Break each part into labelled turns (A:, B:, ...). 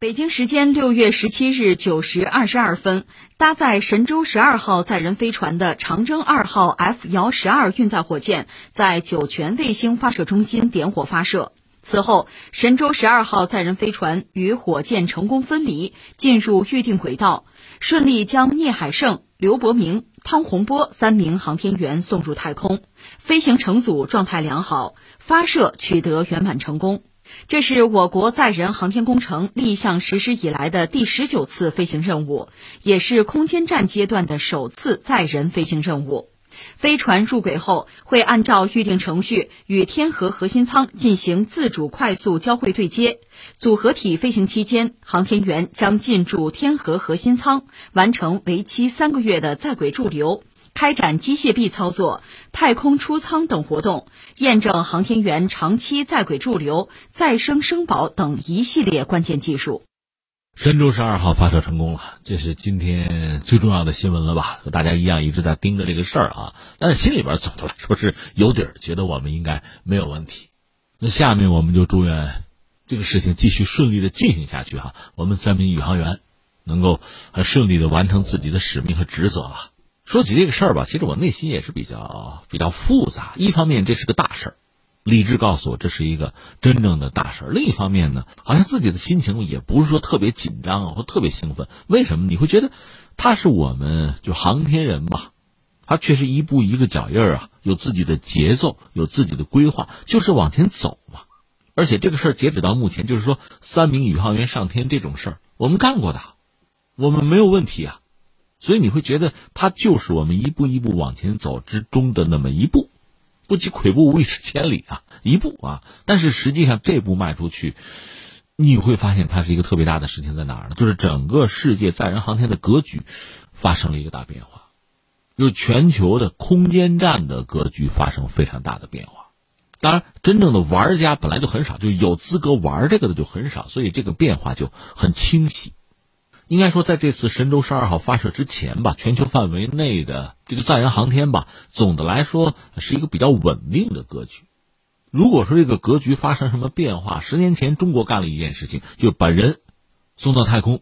A: 北京时间六月十七日九时二十二分，搭载神舟十二号载人飞船的长征二号 F 遥十二运载火箭在酒泉卫星发射中心点火发射。此后，神舟十二号载人飞船与火箭成功分离，进入预定轨道，顺利将聂海胜、刘伯明、汤洪波三名航天员送入太空，飞行乘组状态良好，发射取得圆满成功。这是我国载人航天工程立项实施以来的第十九次飞行任务，也是空间站阶段的首次载人飞行任务。飞船入轨后，会按照预定程序与天河核心舱进行自主快速交会对接。组合体飞行期间，航天员将进驻天河核心舱，完成为期三个月的在轨驻留。开展机械臂操作、太空出舱等活动，验证航天员长期在轨驻留、再生生保等一系列关键技术。
B: 神舟十二号发射成功了，这是今天最重要的新闻了吧？和大家一样一直在盯着这个事儿啊，但是心里边总的来说是有底儿，觉得我们应该没有问题。那下面我们就祝愿这个事情继续顺利的进行下去哈，我们三名宇航员能够很顺利的完成自己的使命和职责了。说起这个事儿吧，其实我内心也是比较比较复杂。一方面，这是个大事儿，理智告诉我这是一个真正的大事儿；另一方面呢，好像自己的心情也不是说特别紧张，或特别兴奋。为什么？你会觉得他是我们就航天人吧，他确实一步一个脚印儿啊，有自己的节奏，有自己的规划，就是往前走嘛。而且这个事儿截止到目前，就是说三名宇航员上天这种事儿，我们干过的，我们没有问题啊。所以你会觉得它就是我们一步一步往前走之中的那么一步，不及跬步无以至千里啊，一步啊！但是实际上这步迈出去，你会发现它是一个特别大的事情在哪儿呢？就是整个世界载人航天的格局发生了一个大变化，就是全球的空间站的格局发生非常大的变化。当然，真正的玩家本来就很少，就有资格玩这个的就很少，所以这个变化就很清晰。应该说，在这次神舟十二号发射之前吧，全球范围内的这个载人航天吧，总的来说是一个比较稳定的格局。如果说这个格局发生什么变化，十年前中国干了一件事情，就把人送到太空，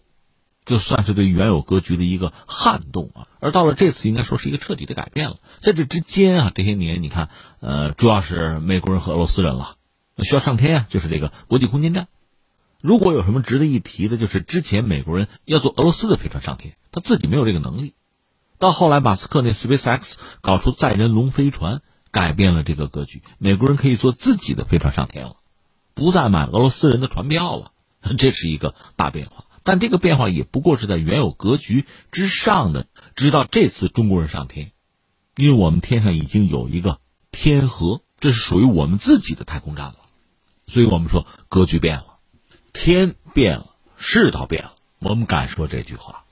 B: 就算是对原有格局的一个撼动啊。而到了这次，应该说是一个彻底的改变了。在这之间啊，这些年你看，呃，主要是美国人和俄罗斯人了，需要上天啊，就是这个国际空间站。如果有什么值得一提的，就是之前美国人要坐俄罗斯的飞船上天，他自己没有这个能力。到后来，马斯克那 SpaceX 搞出载人龙飞船，改变了这个格局。美国人可以坐自己的飞船上天了，不再买俄罗斯人的船票了，这是一个大变化。但这个变化也不过是在原有格局之上的。直到这次中国人上天，因为我们天上已经有一个天河，这是属于我们自己的太空站了，所以我们说格局变了。天变了，世道变了，我们敢说这句话。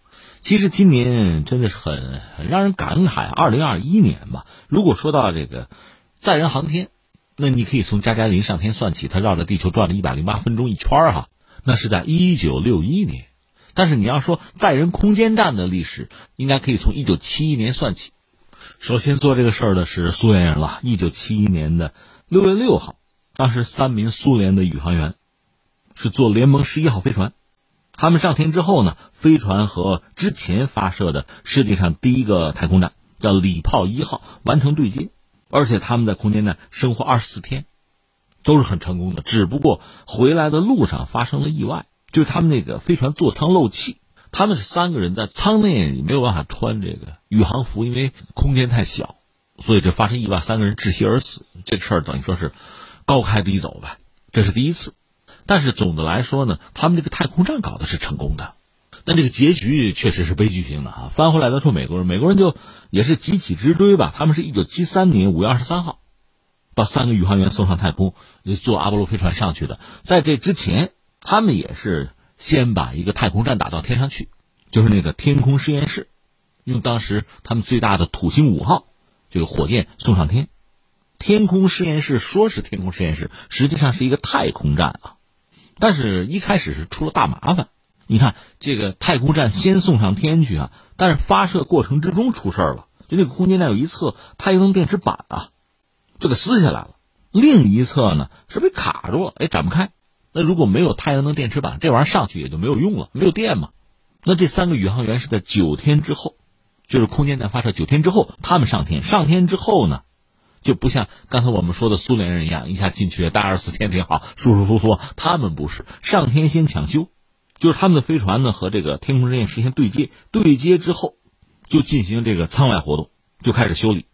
B: 其实今年真的是很很让人感慨。二零二一年吧，如果说到这个载人航天，那你可以从加加林上天算起，他绕着地球转了一百零八分钟一圈哈，那是在一九六一年。但是你要说载人空间站的历史，应该可以从一九七一年算起。首先做这个事儿的是苏联人了。一九七一年的六月六号，当时三名苏联的宇航员。是坐联盟十一号飞船，他们上天之后呢，飞船和之前发射的世界上第一个太空站叫礼炮一号完成对接，而且他们在空间站生活二十四天，都是很成功的。只不过回来的路上发生了意外，就是他们那个飞船座舱漏气，他们是三个人在舱内没有办法穿这个宇航服，因为空间太小，所以这发生意外，三个人窒息而死。这事儿等于说是高开低走呗，这是第一次。但是总的来说呢，他们这个太空站搞的是成功的，但这个结局确实是悲剧性的啊！翻回来再说美国人，美国人就也是急起直追吧。他们是一九七三年五月二十三号，把三个宇航员送上太空，坐阿波罗飞船上去的。在这之前，他们也是先把一个太空站打到天上去，就是那个天空实验室，用当时他们最大的土星五号这个火箭送上天。天空实验室说是天空实验室，实际上是一个太空站啊。但是，一开始是出了大麻烦。你看，这个太空站先送上天去啊，但是发射过程之中出事了。就那个空间站有一侧太阳能电池板啊，就给撕下来了；另一侧呢是被卡住了，哎，展不开。那如果没有太阳能电池板，这玩意儿上去也就没有用了，没有电嘛。那这三个宇航员是在九天之后，就是空间站发射九天之后，他们上天。上天之后呢，就不像刚才我们说的苏联人一样，一下进去待二十四天挺好，舒舒服服。他们不是上天先抢修，就是他们的飞船呢和这个天空之箭实现对接，对接之后就进行这个舱外活动，就开始修理。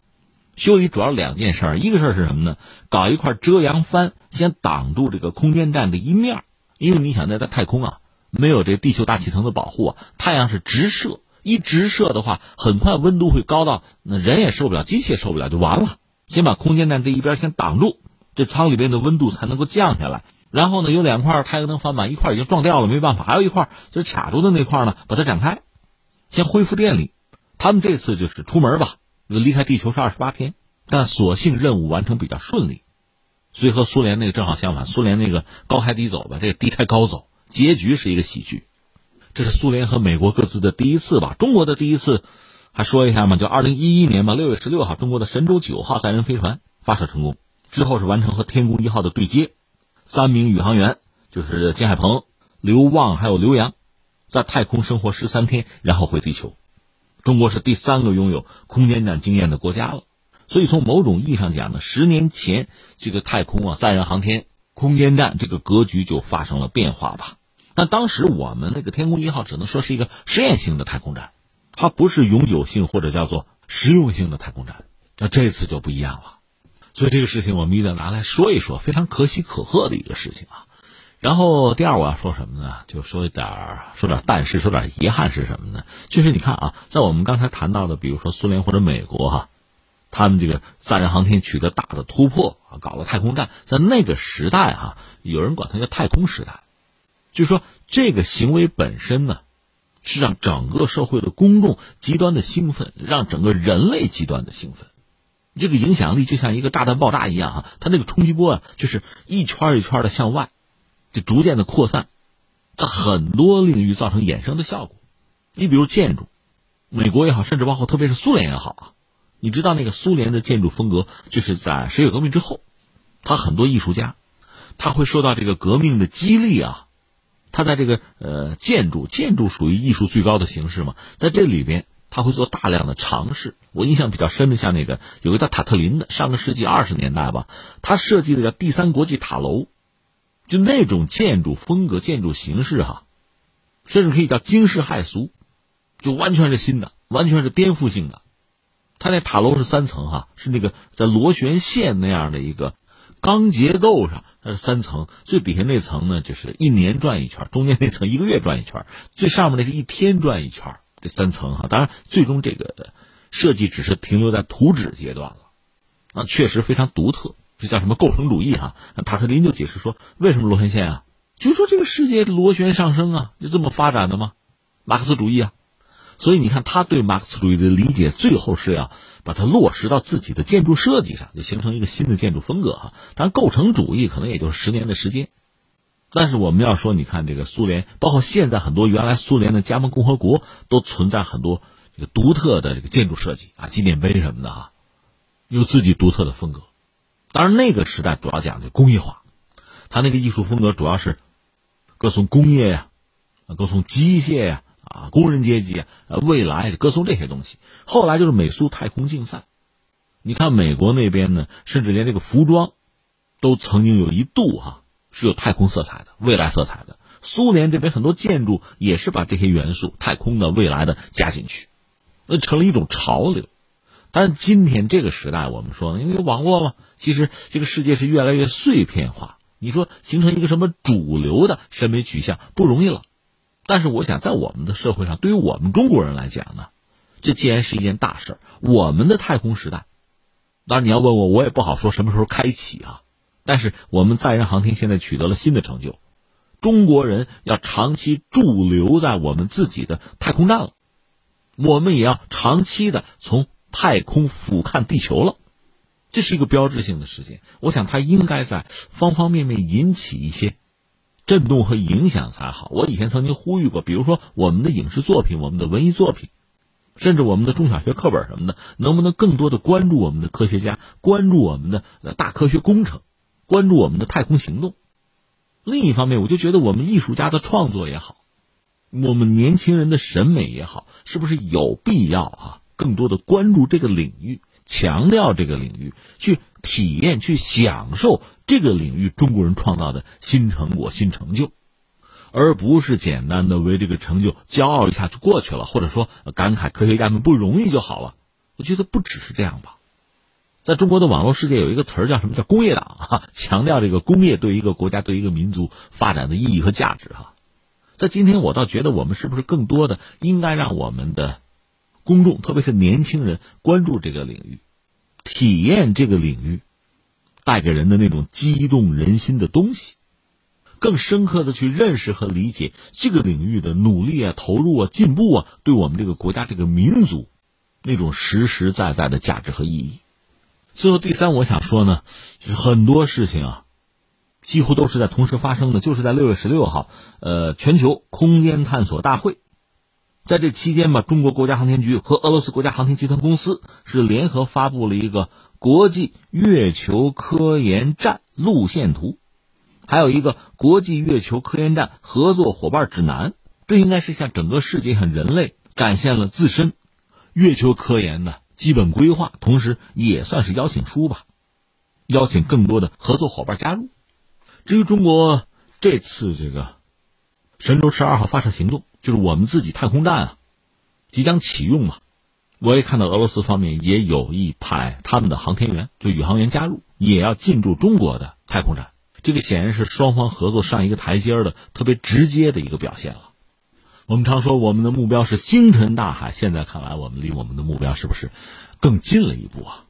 B: 修理主要两件事儿，一个事儿是什么呢？搞一块遮阳帆，先挡住这个空间站的一面，因为你想在在太空啊。没有这地球大气层的保护啊，太阳是直射，一直射的话，很快温度会高到那人也受不了，机械受不了就完了。先把空间站这一边先挡住，这舱里边的温度才能够降下来。然后呢，有两块太阳能帆板，一块已经撞掉了，没办法，还有一块就是卡住的那块呢，把它展开，先恢复电力。他们这次就是出门吧，离开地球是二十八天，但所幸任务完成比较顺利，所以和苏联那个正好相反，苏联那个高开低走吧，这个低开高走。结局是一个喜剧，这是苏联和美国各自的第一次吧？中国的第一次，还说一下嘛？就二零一一年吧，六月十六号，中国的神舟九号载人飞船发射成功，之后是完成和天宫一号的对接，三名宇航员就是金海鹏、刘旺还有刘洋，在太空生活十三天，然后回地球。中国是第三个拥有空间站经验的国家了，所以从某种意义上讲呢，十年前这个太空啊，载人航天空间站这个格局就发生了变化吧。但当时我们那个天宫一号只能说是一个实验性的太空站，它不是永久性或者叫做实用性的太空站。那这次就不一样了，所以这个事情我们一定要拿来说一说，非常可喜可贺的一个事情啊。然后第二我要说什么呢？就说一点说点但是，说点遗憾是什么呢？就是你看啊，在我们刚才谈到的，比如说苏联或者美国哈，他们这个载人航天取得大的突破啊，搞了太空站，在那个时代哈，有人管它叫太空时代。就是说这个行为本身呢，是让整个社会的公众极端的兴奋，让整个人类极端的兴奋。这个影响力就像一个炸弹爆炸一样啊，它那个冲击波啊，就是一圈一圈的向外，就逐渐的扩散，在很多领域造成衍生的效果。你比如建筑，美国也好，甚至包括特别是苏联也好啊，你知道那个苏联的建筑风格，就是在十月革命之后，他很多艺术家，他会受到这个革命的激励啊。他在这个呃建筑，建筑属于艺术最高的形式嘛，在这里边他会做大量的尝试。我印象比较深的，像那个有个叫塔特林的，上个世纪二十年代吧，他设计的叫第三国际塔楼，就那种建筑风格、建筑形式哈，甚至可以叫惊世骇俗，就完全是新的，完全是颠覆性的。他那塔楼是三层哈，是那个在螺旋线那样的一个钢结构上。它是三层，最底下那层呢，就是一年转一圈；中间那层一个月转一圈；最上面那是一天转一圈。这三层哈，当然最终这个设计只是停留在图纸阶段了，啊，确实非常独特。这叫什么构成主义哈？塔特林就解释说，为什么螺旋线啊？就说这个世界螺旋上升啊，就这么发展的吗？马克思主义啊。所以你看，他对马克思主义的理解，最后是要把它落实到自己的建筑设计上，就形成一个新的建筑风格哈。当然，构成主义可能也就是十年的时间。但是我们要说，你看这个苏联，包括现在很多原来苏联的加盟共和国，都存在很多这个独特的这个建筑设计啊，纪念碑什么的哈，有自己独特的风格。当然，那个时代主要讲究工业化，他那个艺术风格主要是歌颂工业呀，歌颂机械呀。啊工人阶级啊，未来歌颂这些东西。后来就是美苏太空竞赛，你看美国那边呢，甚至连这个服装，都曾经有一度哈是有太空色彩的、未来色彩的。苏联这边很多建筑也是把这些元素、太空的、未来的加进去，那成了一种潮流。但是今天这个时代，我们说呢，因为网络嘛，其实这个世界是越来越碎片化。你说形成一个什么主流的审美取向不容易了。但是我想，在我们的社会上，对于我们中国人来讲呢，这既然是一件大事儿我们的太空时代，当然你要问我，我也不好说什么时候开启啊。但是我们载人航天现在取得了新的成就，中国人要长期驻留在我们自己的太空站了，我们也要长期的从太空俯瞰地球了，这是一个标志性的事件。我想它应该在方方面面引起一些。震动和影响才好。我以前曾经呼吁过，比如说我们的影视作品、我们的文艺作品，甚至我们的中小学课本什么的，能不能更多的关注我们的科学家，关注我们的大科学工程，关注我们的太空行动？另一方面，我就觉得我们艺术家的创作也好，我们年轻人的审美也好，是不是有必要啊？更多的关注这个领域，强调这个领域，去体验、去享受这个领域中国人创造的新成果、新成就，而不是简单的为这个成就骄傲一下就过去了，或者说感慨科学家们不容易就好了。我觉得不只是这样吧。在中国的网络世界有一个词儿叫什么？叫工业党哈，强调这个工业对一个国家、对一个民族发展的意义和价值哈。在今天，我倒觉得我们是不是更多的应该让我们的公众，特别是年轻人关注这个领域，体验这个领域带给人的那种激动人心的东西，更深刻的去认识和理解这个领域的努力啊、投入啊、进步啊，对我们这个国家、这个民族那种实实在在的价值和意义。最后第三，我想说呢，很多事情啊，几乎都是在同时发生的。就是在六月十六号，呃，全球空间探索大会，在这期间吧，中国国家航天局和俄罗斯国家航天集团公司是联合发布了一个国际月球科研站路线图，还有一个国际月球科研站合作伙伴指南。这应该是向整个世界向人类展现了自身月球科研的。基本规划，同时也算是邀请书吧，邀请更多的合作伙伴加入。至于中国这次这个神舟十二号发射行动，就是我们自己太空站啊，即将启用嘛。我也看到俄罗斯方面也有意派他们的航天员，就宇航员加入，也要进驻中国的太空站。这个显然是双方合作上一个台阶的特别直接的一个表现了。我们常说我们的目标是星辰大海，现在看来，我们离我们的目标是不是更近了一步啊？